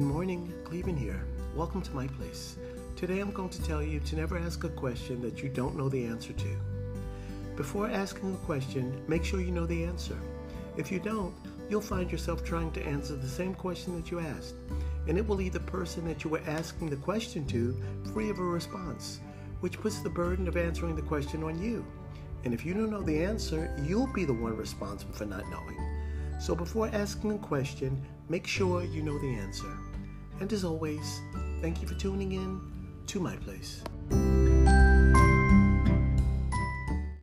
morning, Clevin here. Welcome to my place. Today I'm going to tell you to never ask a question that you don't know the answer to. Before asking a question, make sure you know the answer. If you don't, you'll find yourself trying to answer the same question that you asked, and it will leave the person that you were asking the question to free of a response, which puts the burden of answering the question on you. And if you don't know the answer, you'll be the one responsible for not knowing. So before asking a question, make sure you know the answer. And as always, thank you for tuning in to my place.